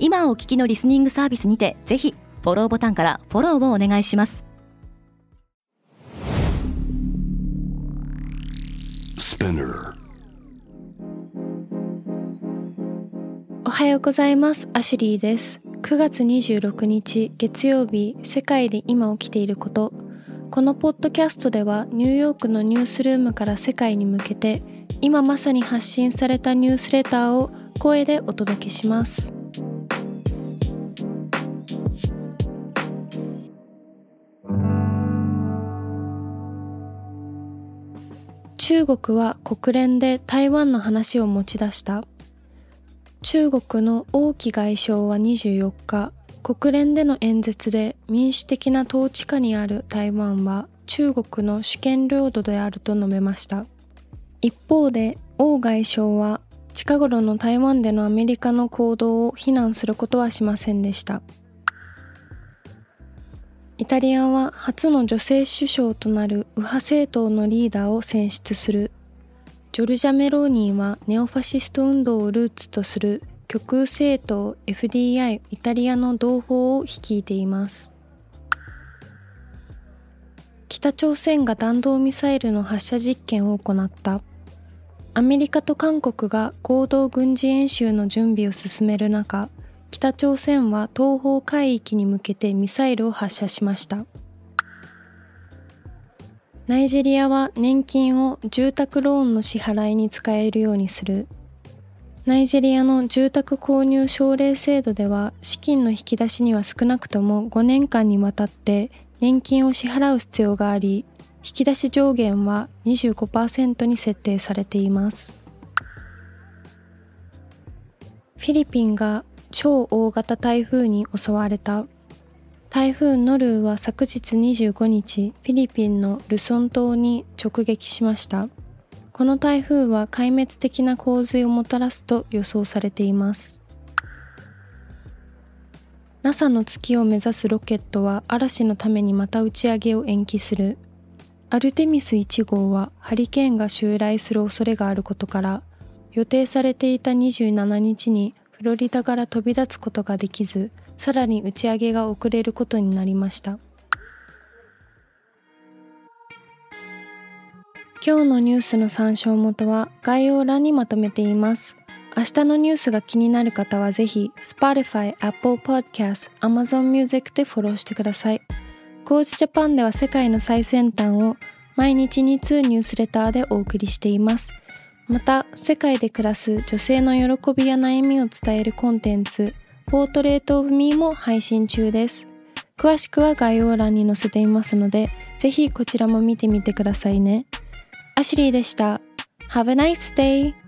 今お聞きのリスニングサービスにてぜひフォローボタンからフォローをお願いします。おはようございます。アシュリーです。9月26日月曜日世界で今起きていること。このポッドキャストではニューヨークのニュースルームから世界に向けて今まさに発信されたニュースレターを声でお届けします中国は国連で台湾の話を持ち出した。中国の王毅外相は24日国連での演説で民主的な統治下にある台湾は中国の主権領土であると述べました。一方で王外相は近頃の台湾でのアメリカの行動を非難することはしませんでした。イタリアは初の女性首相となる右派政党のリーダーを選出する。ジョルジャ・メローニーはネオファシスト運動をルーツとする極右政党 FDI イタリアの同胞を率いています。北朝鮮が弾道ミサイルの発射実験を行った。アメリカと韓国が合同軍事演習の準備を進める中、北朝鮮は東方海域に向けてミサイルを発射しました。ナイジェリアは年金を住宅ローンの支払いに使えるようにする。ナイジェリアの住宅購入奨励制度では資金の引き出しには少なくとも5年間にわたって年金を支払う必要があり引き出し上限は25%に設定されています。フィリピンが超大型台風に襲われた。台風ノルーは昨日25日、フィリピンのルソン島に直撃しました。この台風は壊滅的な洪水をもたらすと予想されています。NASA の月を目指すロケットは嵐のためにまた打ち上げを延期する。アルテミス1号はハリケーンが襲来する恐れがあることから、予定されていた27日にフロリダから飛び立つことができず、さらに打ち上げが遅れることになりました。今日のニュースの参照元は概要欄にまとめています。明日のニュースが気になる方はぜひ Spotify、Apple Podcast、Amazon Music でフォローしてください。コーチジャパンでは世界の最先端を毎日2通ニュースレターでお送りしています。また、世界で暮らす女性の喜びや悩みを伝えるコンテンツ、ポートレートオブミーも配信中です。詳しくは概要欄に載せていますので、ぜひこちらも見てみてくださいね。アシュリーでした。Have a nice day!